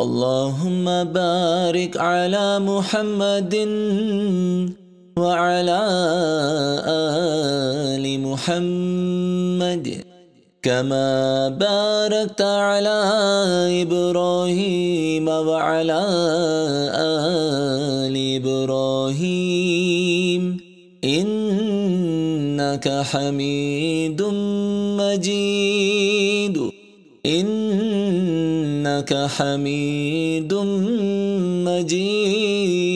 اللهم بارك على محمد وعلى آل محمد كما باركت على إبراهيم وعلى آل إبراهيم. إنك حميد مجيد. إنك حميد مجيد.